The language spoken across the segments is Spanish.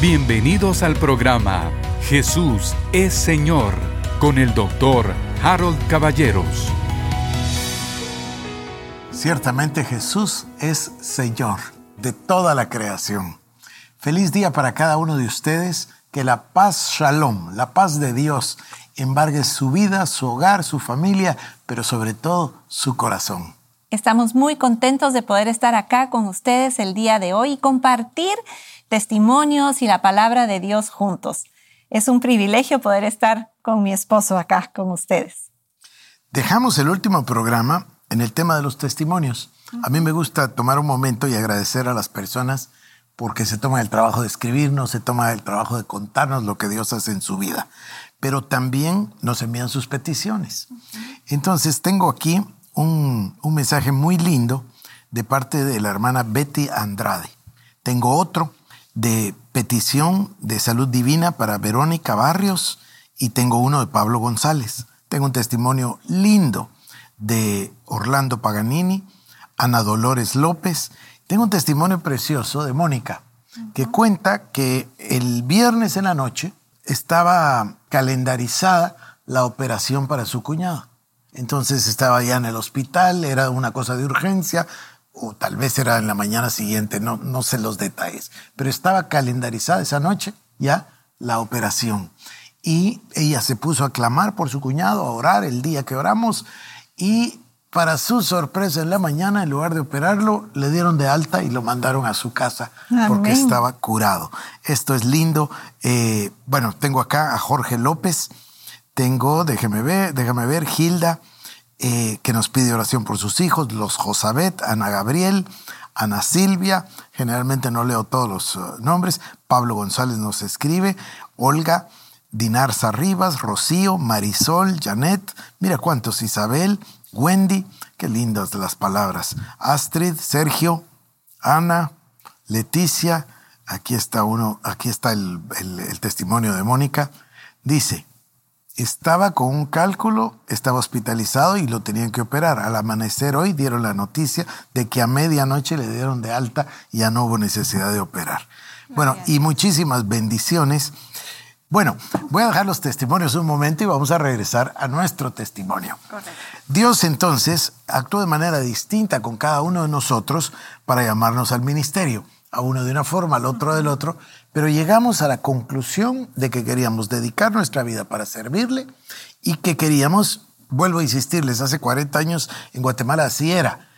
Bienvenidos al programa Jesús es Señor con el doctor Harold Caballeros. Ciertamente Jesús es Señor de toda la creación. Feliz día para cada uno de ustedes. Que la paz shalom, la paz de Dios, embargue su vida, su hogar, su familia, pero sobre todo su corazón. Estamos muy contentos de poder estar acá con ustedes el día de hoy y compartir testimonios y la palabra de Dios juntos. Es un privilegio poder estar con mi esposo acá con ustedes. Dejamos el último programa en el tema de los testimonios. A mí me gusta tomar un momento y agradecer a las personas porque se toma el trabajo de escribirnos, se toma el trabajo de contarnos lo que Dios hace en su vida, pero también nos envían sus peticiones. Entonces tengo aquí un, un mensaje muy lindo de parte de la hermana Betty Andrade. Tengo otro de petición de salud divina para Verónica Barrios y tengo uno de Pablo González. Tengo un testimonio lindo de Orlando Paganini, Ana Dolores López tengo un testimonio precioso de Mónica, que cuenta que el viernes en la noche estaba calendarizada la operación para su cuñado. Entonces estaba ya en el hospital, era una cosa de urgencia, o tal vez era en la mañana siguiente, no, no sé los detalles, pero estaba calendarizada esa noche ya la operación. Y ella se puso a clamar por su cuñado, a orar el día que oramos, y para su sorpresa, en la mañana, en lugar de operarlo, le dieron de alta y lo mandaron a su casa porque estaba curado. Esto es lindo. Eh, bueno, tengo acá a Jorge López, tengo, déjeme ver, déjame ver, Gilda, eh, que nos pide oración por sus hijos, los Josabet, Ana Gabriel, Ana Silvia, generalmente no leo todos los uh, nombres, Pablo González nos escribe, Olga, Dinar Sarribas, Rocío, Marisol, Janet, mira cuántos, Isabel, Wendy, qué lindas las palabras. Astrid, Sergio, Ana, Leticia, aquí está uno, aquí está el, testimonio de Mónica. Dice, estaba con un cálculo, estaba hospitalizado y lo tenían que operar. Al amanecer hoy dieron la noticia de que a medianoche le dieron de alta y ya no hubo necesidad de operar. Bueno, y muchísimas bendiciones. Bueno, voy a dejar los testimonios un momento y vamos a regresar a nuestro testimonio. Dios entonces actuó de manera distinta con cada uno de nosotros para llamarnos al ministerio, a uno de una forma, al otro del otro, pero llegamos a la conclusión de que queríamos dedicar nuestra vida para servirle y que queríamos, vuelvo a insistirles, hace 40 años en Guatemala así era,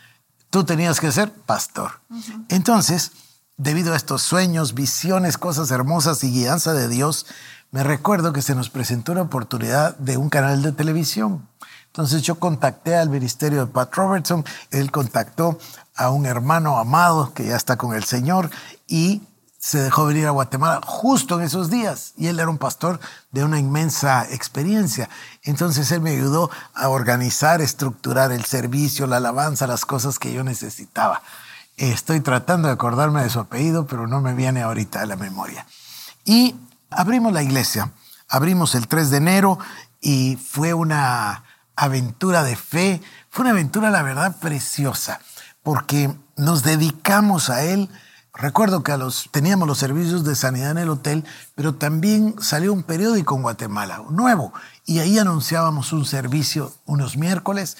tú tenías que ser pastor. Entonces, debido a estos sueños, visiones, cosas hermosas y guianza de Dios, me recuerdo que se nos presentó una oportunidad de un canal de televisión. Entonces yo contacté al ministerio de Pat Robertson, él contactó a un hermano amado que ya está con el Señor y se dejó venir a Guatemala justo en esos días. Y él era un pastor de una inmensa experiencia. Entonces él me ayudó a organizar, estructurar el servicio, la alabanza, las cosas que yo necesitaba. Estoy tratando de acordarme de su apellido, pero no me viene ahorita a la memoria. Y abrimos la iglesia. Abrimos el 3 de enero y fue una aventura de fe, fue una aventura, la verdad, preciosa, porque nos dedicamos a Él. Recuerdo que teníamos los servicios de sanidad en el hotel, pero también salió un periódico en Guatemala, nuevo, y ahí anunciábamos un servicio unos miércoles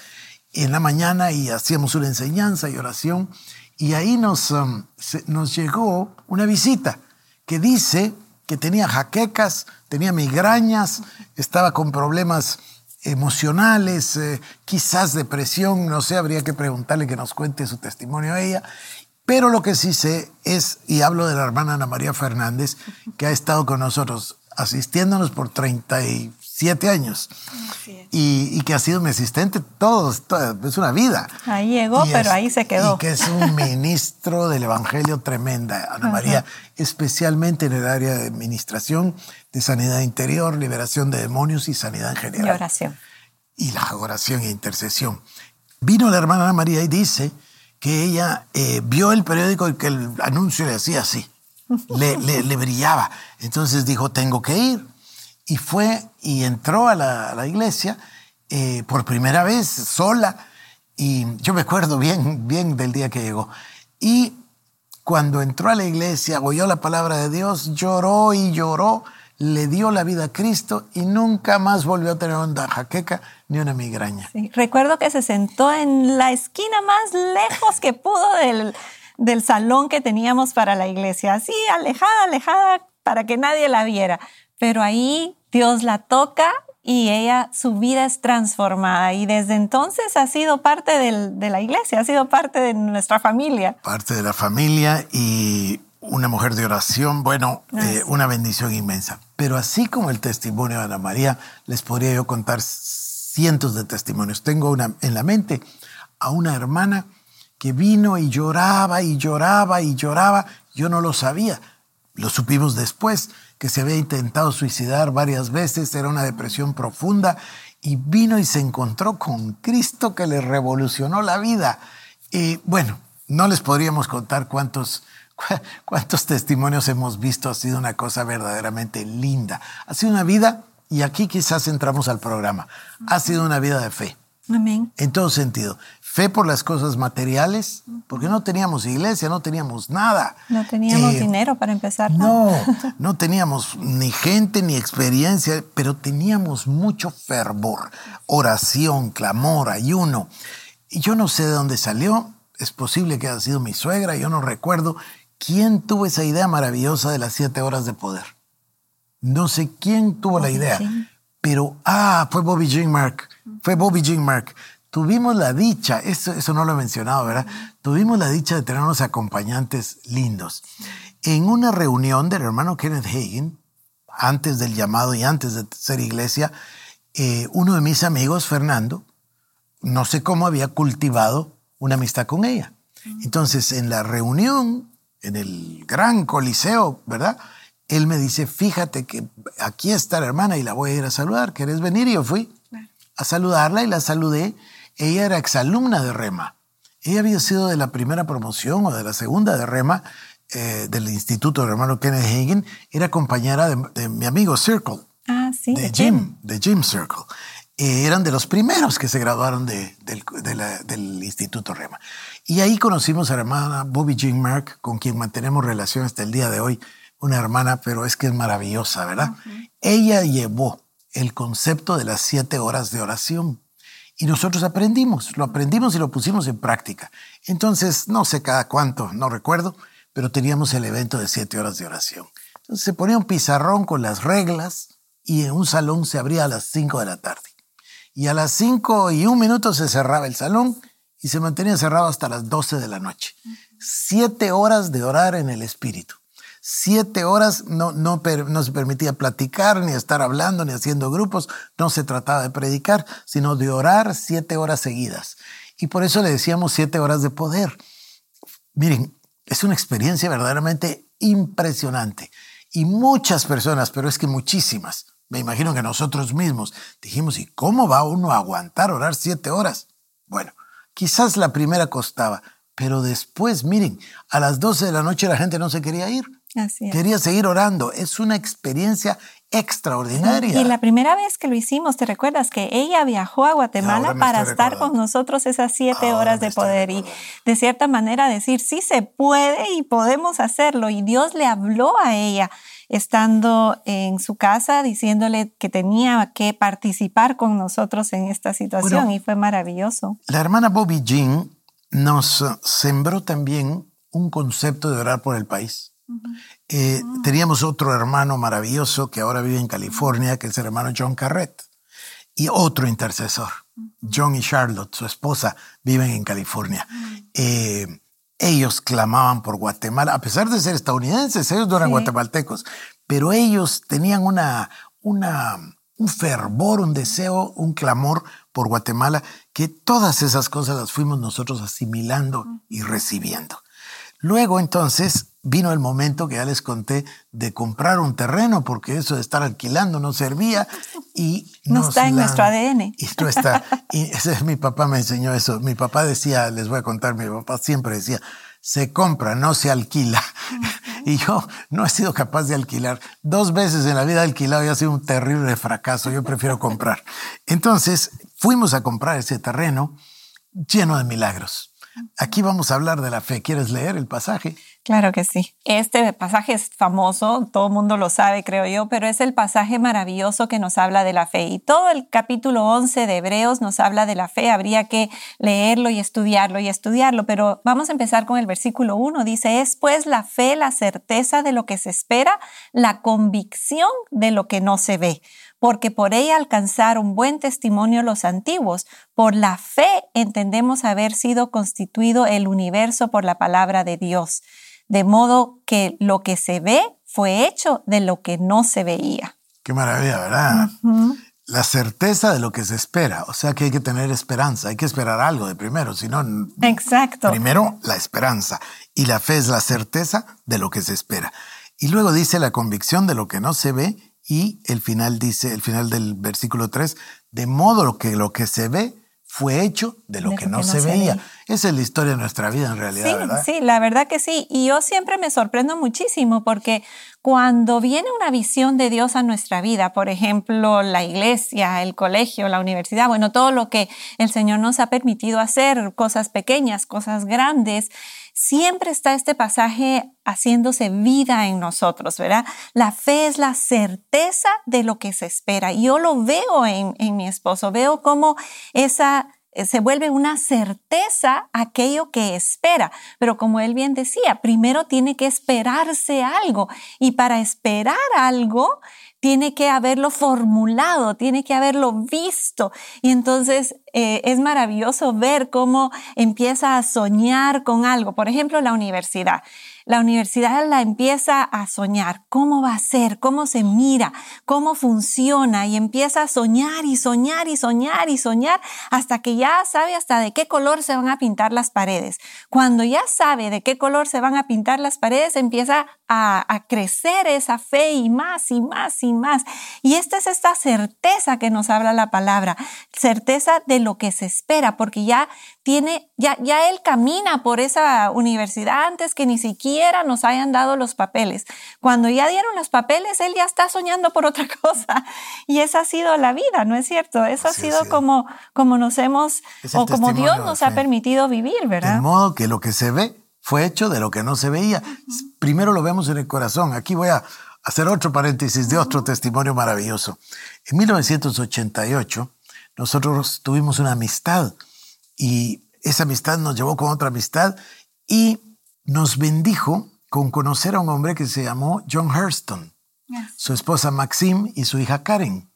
en la mañana y hacíamos una enseñanza y oración, y ahí nos, um, nos llegó una visita que dice que tenía jaquecas, tenía migrañas, estaba con problemas emocionales, eh, quizás depresión, no sé, habría que preguntarle que nos cuente su testimonio a ella. Pero lo que sí sé es, y hablo de la hermana Ana María Fernández, que ha estado con nosotros asistiéndonos por 37 años y, que ha sido mi asistente todos, es una vida. Ahí llegó, pero ahí se quedó. Y que es un ministro del Evangelio tremenda, Ana María, especialmente en el área de administración, de sanidad interior, liberación de demonios y sanidad en general. Y oración. Y la oración e intercesión. Vino la hermana Ana María y dice que ella eh, vio el periódico y que el anuncio le hacía así, le, le brillaba. Entonces dijo, tengo que ir y fue y entró a la, iglesia eh, por primera vez sola y yo me acuerdo bien, bien del día que llegó. Y cuando entró a la iglesia, oyó la palabra de Dios, lloró y lloró, le dio la vida a Cristo y nunca más volvió a tener una jaqueca ni una migraña. Recuerdo que se sentó en la esquina más lejos que pudo del, del salón que teníamos para la iglesia, así alejada, alejada, para que nadie la viera. Pero ahí Dios la toca y ella, su vida es transformada y desde entonces ha sido parte de la iglesia, ha sido parte de nuestra familia. Parte de la familia y una mujer de oración, bueno, eh, una bendición inmensa. Pero así como el testimonio de Ana María, les podría yo contar cientos de testimonios. Tengo una, en la mente a una hermana que vino y lloraba y lloraba y lloraba. Yo no lo sabía, lo supimos después que se había intentado suicidar varias veces, era una depresión profunda, y vino y se encontró con Cristo que le revolucionó la vida. Y bueno, no les podríamos contar cuántos, cuántos testimonios hemos visto, ha sido una cosa verdaderamente linda. Ha sido una vida, y aquí quizás entramos al programa, ha sido una vida de fe. Amén. En todo sentido. Fe por las cosas materiales, porque no teníamos iglesia, no teníamos nada. No teníamos eh, dinero para empezar. No, no teníamos ni gente ni experiencia, pero teníamos mucho fervor, oración, clamor, ayuno. Y yo no sé de dónde salió, es posible que haya sido mi suegra, yo no recuerdo quién tuvo esa idea maravillosa de las siete horas de poder. No sé quién tuvo la idea, pero, ah, fue Bobby Jean Mark, fue Bobby Jean Mark tuvimos la dicha, eso, eso no lo he mencionado, ¿verdad? Tuvimos la dicha de tener unos acompañantes lindos. En una reunión del hermano Kenneth Hagin, antes del llamado y antes de ser iglesia, eh, uno de mis amigos, Fernando, no sé cómo había cultivado una amistad con ella. Entonces, en la reunión, en el gran coliseo, ¿verdad? Él me dice, fíjate que aquí está la hermana y la voy a ir a saludar, ¿querés venir? Y yo fui a saludarla y la saludé ella era exalumna de Rema. Ella había sido de la primera promoción o de la segunda de Rema eh, del Instituto del hermano Kenneth Hagen. Era compañera de, mi amigo Circle. Ah, sí. De Jim, de Jim Circle. Eh, eran de los primeros que se graduaron del, del, Instituto Rema. Y ahí conocimos a la hermana Bobby Jean Mark, con quien mantenemos relación hasta el día de hoy. Una hermana, pero es que es maravillosa, ¿verdad? Ella llevó el concepto de las siete horas de oración y nosotros aprendimos, lo aprendimos y lo pusimos en práctica. Entonces, no sé cada cuánto, no recuerdo, pero teníamos el evento de siete horas de oración. Entonces se ponía un pizarrón con las reglas y en un salón se abría a las cinco de la tarde. Y a las cinco y un minuto se cerraba el salón y se mantenía cerrado hasta las doce de la noche. Siete horas de orar en el Espíritu siete horas no, no, no, se permitía platicar, ni estar hablando, ni haciendo grupos. No se trataba de predicar, sino de orar siete horas seguidas. Y por eso le decíamos siete horas de poder. Miren, es una experiencia verdaderamente impresionante. Y muchas personas, pero es que muchísimas, me imagino que nosotros mismos dijimos, ¿y cómo va uno a aguantar orar siete horas? Bueno, quizás la primera costaba, pero después, miren, a las 12 de la noche la gente no se quería ir. Quería seguir orando. Es una experiencia extraordinaria. Y la primera vez que lo hicimos, ¿te recuerdas que ella viajó a Guatemala para estar con nosotros esas siete horas de poder y de cierta manera decir, sí se puede y podemos hacerlo? Y Dios le habló a ella estando en su casa diciéndole que tenía que participar con nosotros en esta situación y fue maravilloso. La hermana Bobby Jean nos sembró también un concepto de orar por el país. Eh, teníamos otro hermano maravilloso que ahora vive en California, que es el hermano John Carret, y otro intercesor. John y Charlotte, su esposa, viven en California. Eh, ellos clamaban por Guatemala, a pesar de ser estadounidenses, ellos no eran guatemaltecos, pero ellos tenían una, una, un fervor, un deseo, un clamor por Guatemala, que todas esas cosas las fuimos nosotros asimilando y recibiendo. Luego entonces vino el momento que ya les conté de comprar un terreno porque eso de estar alquilando no servía y no está en nuestro ADN. Está y ese, mi papá me enseñó eso. Mi papá decía, les voy a contar, mi papá siempre decía, se compra, no se alquila. Y yo no he sido capaz de alquilar. Dos veces en la vida alquilado y ha sido un terrible fracaso. Yo prefiero comprar. Entonces fuimos a comprar ese terreno lleno de milagros Aquí vamos a hablar de la fe. ¿Quieres leer el pasaje? Claro que sí. Este pasaje es famoso, todo el mundo lo sabe, creo yo, pero es el pasaje maravilloso que nos habla de la fe. Y todo el capítulo 11 de Hebreos nos habla de la fe. Habría que leerlo y estudiarlo y estudiarlo, pero vamos a empezar con el versículo 1. Dice, es pues la fe la certeza de lo que se espera, la convicción de lo que no se ve porque por ella alcanzaron buen testimonio los antiguos. Por la fe entendemos haber sido constituido el universo por la palabra de Dios de modo que lo que se ve fue hecho de lo que no se veía. Qué maravilla, ¿verdad? La certeza de lo que se espera, o sea que hay que tener esperanza, hay que esperar algo de primero, si no... Exacto. Primero la esperanza y la fe es la certeza de lo que se espera. Y luego dice la convicción de lo que no se ve y el final dice, el final del versículo 3, de modo que lo que se ve fue hecho de lo, que, no, se, veía. Esa es la historia de nuestra vida en realidad, sí, ¿verdad? Sí, la verdad que sí. Y yo siempre me sorprendo muchísimo porque cuando viene una visión de Dios a nuestra vida, por ejemplo, la iglesia, el colegio, la universidad, bueno, todo lo que el Señor nos ha permitido hacer, cosas pequeñas, cosas grandes, siempre está este pasaje haciéndose vida en nosotros, ¿verdad? La fe es la certeza de lo que se espera. Yo lo veo en, en mi esposo, veo cómo esa eh, se vuelve una certeza aquello que espera. Pero como él bien decía, primero tiene que esperarse algo y para esperar algo tiene que haberlo formulado, tiene que haberlo visto. Y entonces eh, es maravilloso ver cómo empieza a soñar con algo. Por ejemplo, la universidad. La universidad la empieza a soñar, cómo va a ser, cómo se mira, cómo funciona y empieza a soñar y soñar y soñar y soñar hasta que ya sabe hasta de qué color se van a pintar las paredes. Cuando ya sabe de qué color se van a pintar las paredes, empieza a, crecer esa fe y más y más y más. Y esta es esta certeza que nos habla la palabra, certeza de lo que se espera, porque ya tiene, ya, ya él camina por esa universidad antes que ni siquiera nos hayan dado los papeles. Cuando ya dieron los papeles, él ya está soñando por otra cosa. Y esa ha sido la vida, ¿no es cierto? Eso ha sido, como, como nos hemos, o como Dios nos ha permitido vivir, ¿verdad? De modo que lo que se ve fue hecho de lo que no se veía. Primero lo vemos en el corazón. Aquí voy a hacer otro paréntesis de otro testimonio maravilloso. En 1988, nosotros tuvimos una amistad y esa amistad nos llevó con otra amistad y nos bendijo con conocer a un hombre que se llamó John Hurston, su esposa Maxim y su hija Karen.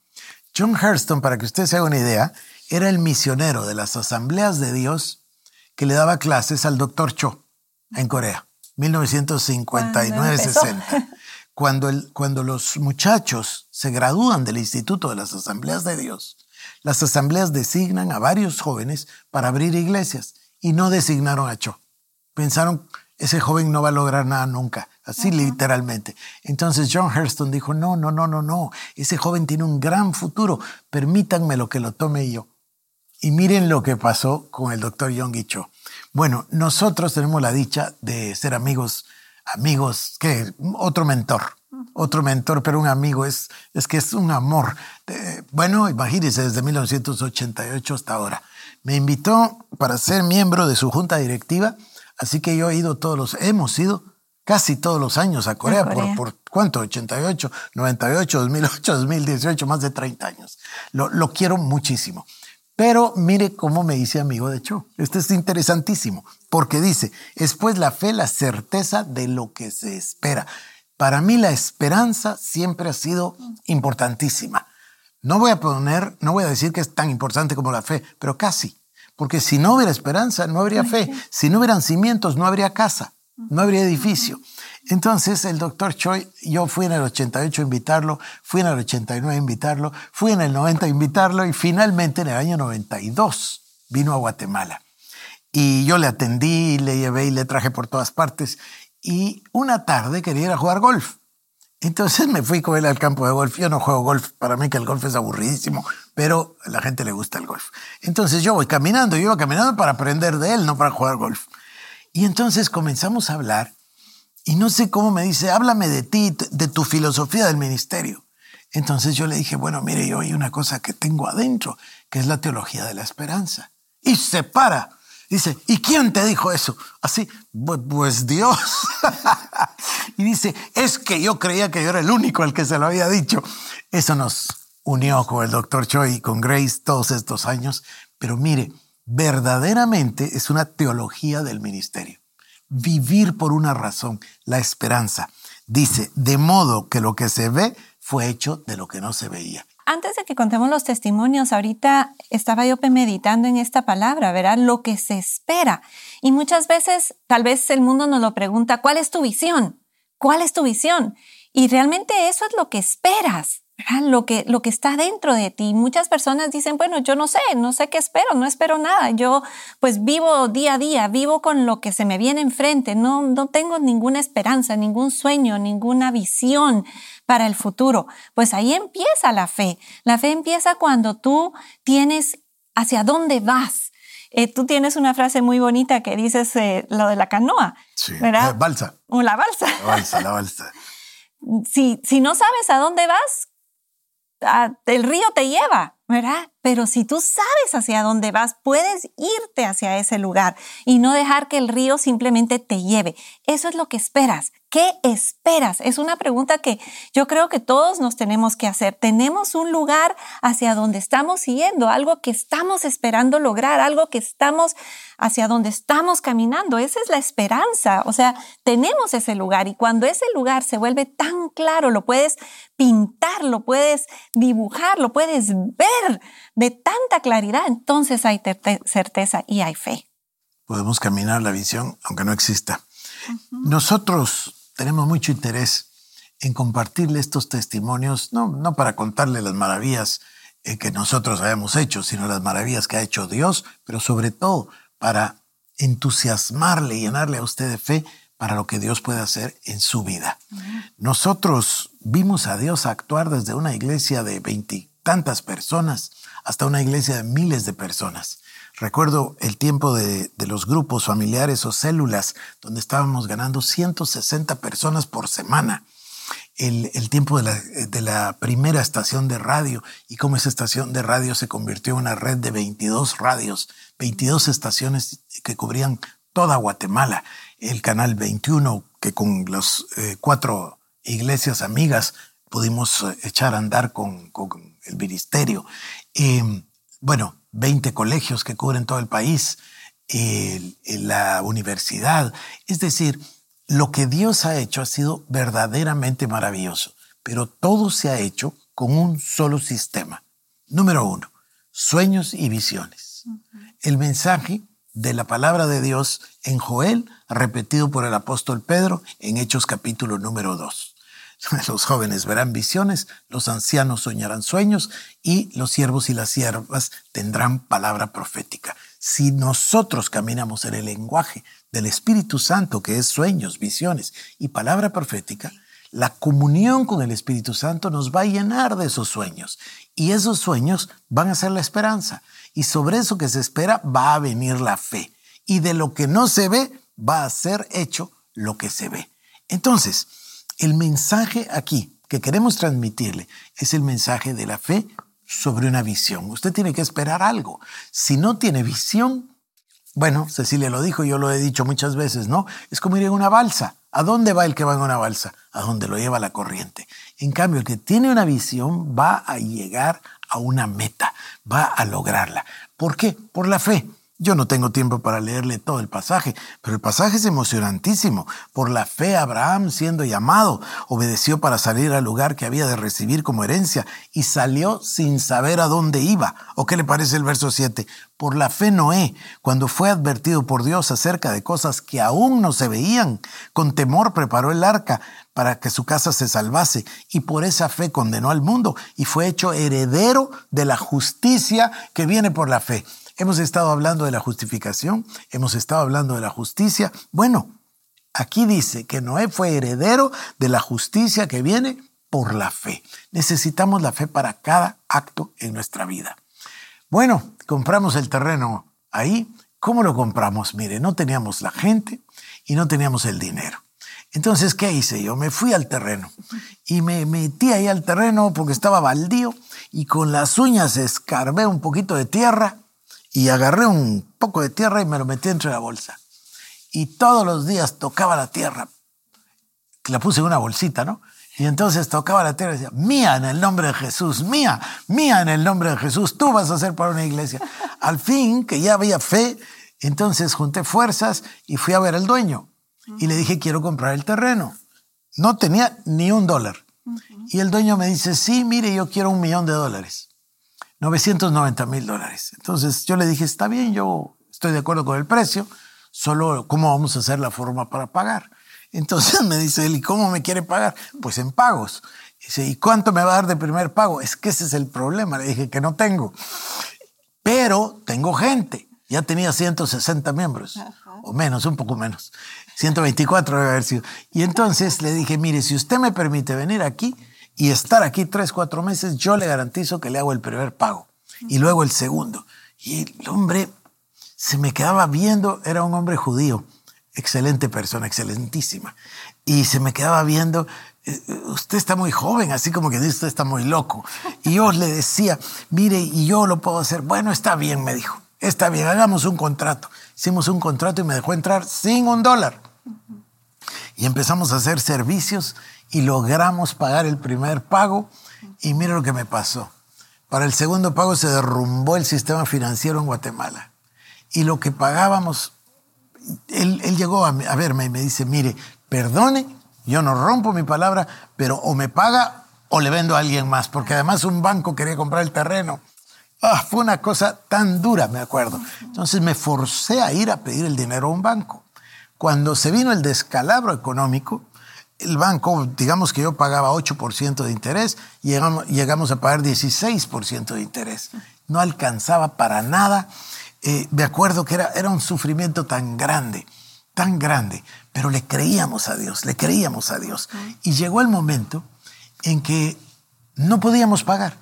John Hurston, para que usted se haga una idea, era el misionero de las asambleas de Dios que le daba clases al doctor Cho en Corea, 1959-60. Cuando, cuando los muchachos se gradúan del Instituto de las Asambleas de Dios, las asambleas designan a varios jóvenes para abrir iglesias y no designaron a Cho. Pensaron, ese joven no va a lograr nada nunca, así literalmente. Entonces John Hurston dijo, no, no, no, no, no, ese joven tiene un gran futuro, permítanme lo que lo tome yo. Y miren lo que pasó con el doctor Young Cho. Bueno, nosotros tenemos la dicha de ser amigos, amigos, que otro mentor otro mentor, pero un amigo, es, es que es un amor. Bueno, imagínense, desde 1988 hasta ahora. Me invitó para ser miembro de su junta directiva, así que yo he ido todos los, hemos ido casi todos los años a Corea, Por, por, ¿cuánto? 88, 98, 2008, 2018, más de 30 años. Lo, lo quiero muchísimo. Pero mire cómo me dice amigo de Cho. Este es interesantísimo, porque dice, es pues la fe, la certeza de lo que se espera. Para mí la esperanza siempre ha sido importantísima. No voy a poner, no voy a decir que es tan importante como la fe, pero casi. Porque si no hubiera esperanza, no habría fe. Si no hubieran cimientos, no habría casa, no habría edificio. Entonces el doctor Choi, yo fui en el 88 a invitarlo, fui en el 89 a invitarlo, fui en el 90 a invitarlo y finalmente en el año 92 vino a Guatemala. Y yo le atendí, le llevé y le traje por todas partes y una tarde quería ir a jugar golf. Entonces me fui con él al campo de golf. Yo no juego golf, para mí que el golf es aburridísimo, pero a la gente le gusta el golf. Entonces yo voy caminando, yo iba caminando para aprender de él, no para jugar golf. Y entonces comenzamos a hablar y no sé cómo me dice, háblame de ti, de tu filosofía del ministerio. Entonces yo le dije, bueno, mire, yo hay una cosa que tengo adentro, que es la teología de la esperanza. Y se para Dice, ¿y quién te dijo eso? Así, pues Dios. y dice, es que yo creía que yo era el único al que se lo había dicho. Eso nos unió con el doctor Choi y con Grace todos estos años. Pero mire, verdaderamente es una teología del ministerio. Vivir por una razón, la esperanza. Dice, de modo que lo que se ve fue hecho de lo que no se veía. Antes de que contemos los testimonios, ahorita estaba yo meditando en esta palabra, ¿verdad? Lo que se espera. Y muchas veces, tal vez el mundo nos lo pregunta, ¿cuál es tu visión? ¿Cuál es tu visión? Y realmente eso es lo que esperas. Lo que, lo que está dentro de ti. Muchas personas dicen, bueno, yo no sé, no sé qué espero, no espero nada. Yo pues vivo día a día, vivo con lo que se me viene enfrente. No, no tengo ninguna esperanza, ningún sueño, ninguna visión para el futuro. Pues ahí empieza la fe. La fe empieza cuando tú tienes hacia dónde vas. Eh, tú tienes una frase muy bonita que dices eh, lo de la canoa. Sí, ¿verdad? balsa. O la balsa. La balsa, la balsa. si, si no sabes a dónde vas, el río te lleva, ¿verdad? Pero si tú sabes hacia dónde vas, puedes irte hacia ese lugar y no dejar que el río simplemente te lleve. Eso es lo que esperas. ¿Qué esperas? Es una pregunta que yo creo que todos nos tenemos que hacer. Tenemos un lugar hacia donde estamos yendo, algo que estamos esperando lograr, algo que estamos hacia donde estamos caminando. Esa es la esperanza. O sea, tenemos ese lugar y cuando ese lugar se vuelve tan claro, lo puedes pintar, lo puedes dibujar, lo puedes ver de tanta claridad, entonces hay certeza y hay fe. Podemos caminar la visión aunque no exista. Nosotros tenemos mucho interés en compartirle estos testimonios, no, no para contarle las maravillas eh, que nosotros hayamos hecho, sino las maravillas que ha hecho Dios, pero sobre todo para entusiasmarle y llenarle a usted de fe para lo que Dios puede hacer en su vida. Nosotros vimos a Dios actuar desde una iglesia de veintitantas personas hasta una iglesia de miles de personas. Recuerdo el tiempo de, los grupos familiares o células donde estábamos ganando 160 personas por semana. El, tiempo de la, de la, primera estación de radio y cómo esa estación de radio se convirtió en una red de 22 radios, 22 estaciones que cubrían toda Guatemala. El canal 21, que con las eh, cuatro iglesias amigas pudimos eh, echar a andar con, el ministerio. Eh, bueno, 20 colegios que cubren todo el país, la universidad. Es decir, lo que Dios ha hecho ha sido verdaderamente maravilloso, pero todo se ha hecho con un solo sistema. Número uno, sueños y visiones. El mensaje de la palabra de Dios en Joel, repetido por el apóstol Pedro en Hechos capítulo número 2. Los jóvenes verán visiones, los ancianos soñarán sueños y los siervos y las siervas tendrán palabra profética. Si nosotros caminamos en el lenguaje del Espíritu Santo, que es sueños, visiones y palabra profética, la comunión con el Espíritu Santo nos va a llenar de esos sueños y esos sueños van a ser la esperanza y sobre eso que se espera va a venir la fe y de lo que no se ve va a ser hecho lo que se ve. Entonces, el mensaje aquí que queremos transmitirle es el mensaje de la fe sobre una visión. Usted tiene que esperar algo. Si no tiene visión, bueno, Cecilia lo dijo, yo lo he dicho muchas veces, ¿no? Es como ir en una balsa. ¿A dónde va el que va en una balsa? A donde lo lleva la corriente. En cambio, el que tiene una visión va a llegar a una meta, va a lograrla. ¿Por qué? Por la fe. Yo no tengo tiempo para leerle todo el pasaje, pero el pasaje es emocionantísimo. Por la fe Abraham, siendo llamado, obedeció para salir al lugar que había de recibir como herencia y salió sin saber a dónde iba. ¿O qué le parece el verso 7? Por la fe Noé, cuando fue advertido por Dios acerca de cosas que aún no se veían, con temor preparó el arca para que su casa se salvase y por esa fe condenó al mundo y fue hecho heredero de la justicia que viene por la fe. Hemos estado hablando de la justificación, hemos estado hablando de la justicia. Bueno, aquí dice que Noé fue heredero de la justicia que viene por la fe. Necesitamos la fe para cada acto en nuestra vida. Bueno, compramos el terreno ahí. ¿Cómo lo compramos? Mire, no teníamos la gente y no teníamos el dinero. Entonces, ¿qué hice yo? Me fui al terreno y me metí ahí al terreno porque estaba baldío y con las uñas escarbé un poquito de tierra y agarré un poco de tierra y me lo metí entre la bolsa. Y todos los días tocaba la tierra. La puse en una bolsita, ¿no? Y entonces tocaba la tierra y decía, mía en el nombre de Jesús, mía, mía en el nombre de Jesús, tú vas a ser para una iglesia. Al fin, que ya había fe, entonces junté fuerzas y fui a ver al dueño. Y le dije, quiero comprar el terreno. No tenía ni un dólar. Y el dueño me dice, sí, mire, yo quiero un millón de dólares. 990 mil dólares. Entonces yo le dije, está bien, yo estoy de acuerdo con el precio, solo cómo vamos a hacer la forma para pagar. Entonces me dice él, ¿y cómo me quiere pagar? Pues en pagos. Dice, ¿y cuánto me va a dar de primer pago? Es que ese es el problema. Le dije que no tengo. Pero tengo gente. Ya tenía 160 miembros, o menos, un poco menos. 124 debe haber sido. Y entonces le dije, mire, si usted me permite venir aquí y estar aquí tres, cuatro meses, yo le garantizo que le hago el primer pago y luego el segundo. Y el hombre se me quedaba viendo, era un hombre judío excelente persona, excelentísima. Y se me quedaba viendo, eh, usted está muy joven, así como que usted está muy loco. Y yo le decía, mire, y yo lo puedo hacer. Bueno, está bien, me dijo. Está bien, hagamos un contrato. Hicimos un contrato y me dejó entrar sin un dólar. Y empezamos a hacer servicios y logramos pagar el primer pago. Y mire lo que me pasó. Para el segundo pago se derrumbó el sistema financiero en Guatemala. Y lo que pagábamos él, llegó a, verme y me dice, mire, perdone, yo no rompo mi palabra, pero o me paga o le vendo a alguien más, porque además un banco quería comprar el terreno. Ah, fue una cosa tan dura, me acuerdo. Entonces me forcé a ir a pedir el dinero a un banco. Cuando se vino el descalabro económico, el banco, digamos que yo pagaba 8% de interés, llegamos, llegamos a pagar 16% de interés. No alcanzaba para nada eh, me acuerdo que era, era un sufrimiento tan grande, tan grande, pero le creíamos a Dios, le creíamos a Dios. Y llegó el momento en que no podíamos pagar.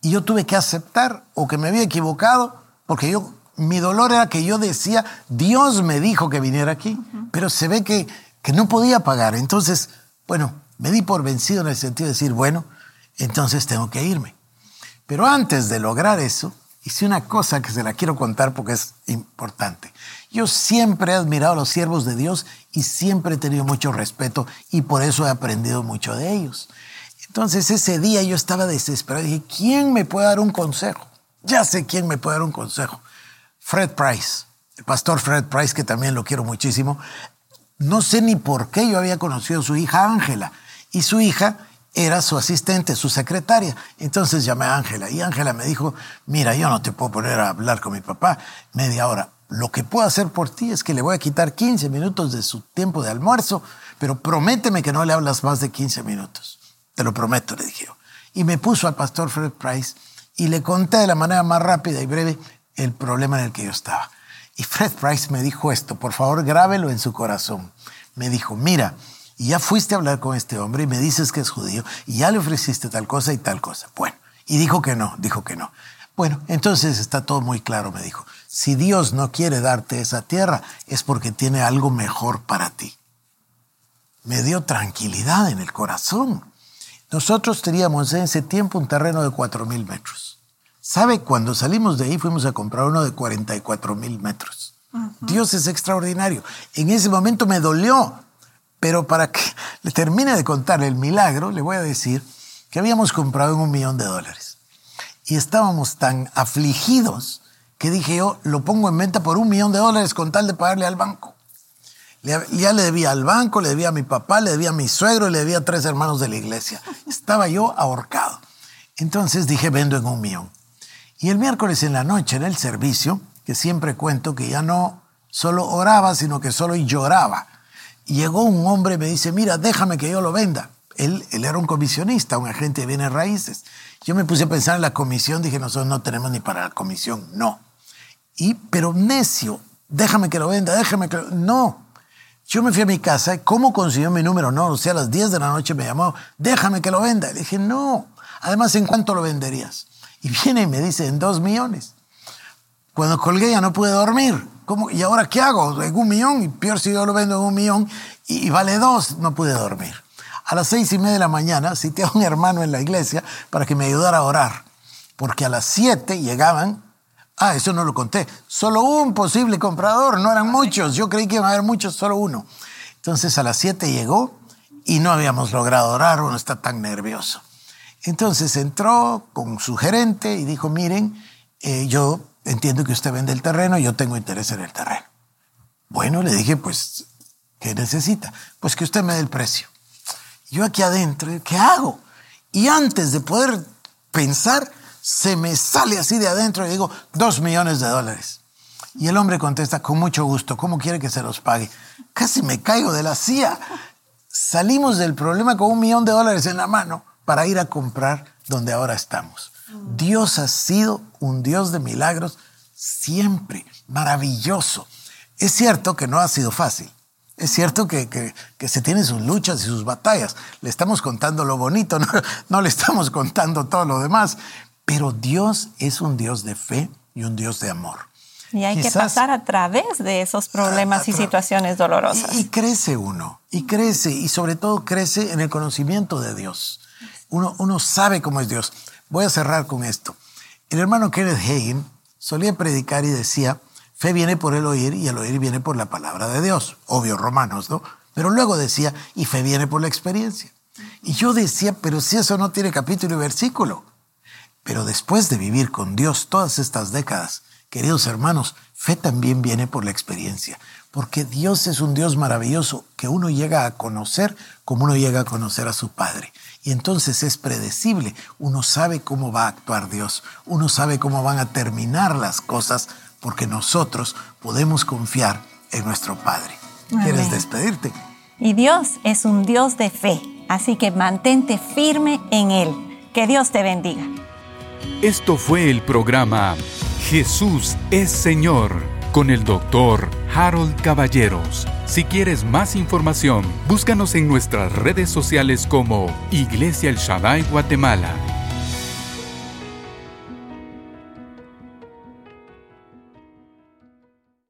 Y yo tuve que aceptar o que me había equivocado, porque yo, mi dolor era que yo decía, Dios me dijo que viniera aquí, pero se ve que, que no podía pagar. Entonces, bueno, me di por vencido en el sentido de decir, bueno, entonces tengo que irme. Pero antes de lograr eso, hice una cosa que se la quiero contar porque es importante. Yo siempre he admirado a los siervos de Dios y siempre he tenido mucho respeto y por eso he aprendido mucho de ellos. Entonces ese día yo estaba desesperado y dije, ¿quién me puede dar un consejo? Ya sé quién me puede dar un consejo. Fred Price, el pastor Fred Price, que también lo quiero muchísimo. No sé ni por qué yo había conocido a su hija Ángela. Y su hija era su asistente, su secretaria. Entonces llamé a Ángela y Ángela me dijo, mira, yo no te puedo poner a hablar con mi papá media hora. Lo que puedo hacer por ti es que le voy a quitar 15 minutos de su tiempo de almuerzo, pero prométeme que no le hablas más de 15 minutos. Te lo prometo, le dije yo. Y me puso al pastor Fred Price y le conté de la manera más rápida y breve el problema en el que yo estaba. Y Fred Price me dijo esto, por favor grábelo en su corazón. Me dijo, mira, ya fuiste a hablar con este hombre y me dices que es judío y ya le ofreciste tal cosa y tal cosa. Bueno, y dijo que no, dijo que no. Bueno, entonces está todo muy claro, me dijo. Si Dios no quiere darte esa tierra es porque tiene algo mejor para ti. Me dio tranquilidad en el corazón. Nosotros teníamos en ese tiempo un terreno de 4 mil metros. ¿Sabe? Cuando salimos de ahí fuimos a comprar uno de 44 mil metros. Dios es extraordinario. En ese momento me dolió pero para que le termine de contar el milagro, le voy a decir que habíamos comprado en un millón de dólares. Y estábamos tan afligidos que dije yo, lo pongo en venta por un millón de dólares con tal de pagarle al banco. ya le debía al banco, le debía a mi papá, le debía a mi suegro y le debía a tres hermanos de la iglesia. Estaba yo ahorcado. Entonces dije, vendo en un millón. Y el miércoles en la noche, en el servicio, que siempre cuento que ya no solo oraba, sino que solo lloraba llegó un hombre y me dice, mira, déjame que yo lo venda. Él, él era un comisionista, un agente de bienes raíces. Yo me puse a pensar en la comisión, dije, nosotros no tenemos ni para la comisión, no. Y, pero necio, déjame que lo venda, déjame que lo... No. Yo me fui a mi casa, ¿cómo consiguió mi número? No, o sea, a las 10 de la noche me llamó, déjame que lo venda. Le dije, no. Además, ¿en cuánto lo venderías? Y viene y me dice, en dos millones. Cuando colgué ya no pude dormir. ¿Y ahora qué hago? En un millón, y peor si yo lo vendo en un millón y, vale dos, no pude dormir. A las seis y media de la mañana cité a un hermano en la iglesia para que me ayudara a orar, porque a las siete llegaban Ah, eso no lo conté. Solo un posible comprador, no eran muchos. Yo creí que iba a haber muchos, solo uno. Entonces a las 7 llegó y no habíamos logrado orar, uno está tan nervioso. Entonces entró con su gerente y dijo, miren, eh, yo entiendo que usted vende el terreno y yo tengo interés en el terreno. Bueno, le dije, pues, ¿qué necesita? Pues que usted me dé el precio. Yo aquí adentro, ¿qué hago? Y antes de poder pensar, se me sale así de adentro y digo, dos millones de dólares. Y el hombre contesta, con mucho gusto, ¿cómo quiere que se los pague? Casi me caigo de la silla. Salimos del problema con un millón de dólares en la mano para ir a comprar donde ahora estamos. Dios ha sido un Dios de milagros siempre, maravilloso. Es cierto que no ha sido fácil. Es cierto que, que, se tienen sus luchas y sus batallas. Le estamos contando lo bonito, no, no le estamos contando todo lo demás. Pero Dios es un Dios de fe y un Dios de amor. Y hay que pasar a través de esos problemas y situaciones dolorosas. Y, y, crece uno, y crece, y sobre todo crece en el conocimiento de Dios. Uno, sabe cómo es Dios. Voy a cerrar con esto. El hermano Kenneth Hagin solía predicar y decía, fe viene por el oír y el oír viene por la palabra de Dios. Obvio, romanos, ¿no? Pero luego decía, y fe viene por la experiencia. Y yo decía, pero si eso no tiene capítulo y versículo. Pero después de vivir con Dios todas estas décadas, queridos hermanos, fe también viene por la experiencia, porque Dios es un Dios maravilloso que uno llega a conocer como uno llega a conocer a su Padre. Y entonces es predecible, uno sabe cómo va a actuar Dios, uno sabe cómo van a terminar las cosas, porque nosotros podemos confiar en nuestro Padre. ¿Quieres despedirte? Y Dios es un Dios de fe, así que mantente firme en Él. Que Dios te bendiga. Esto fue el programa Jesús es Señor con el doctor Harold Caballeros. Si quieres más información, búscanos en nuestras redes sociales como Iglesia El Shaddai Guatemala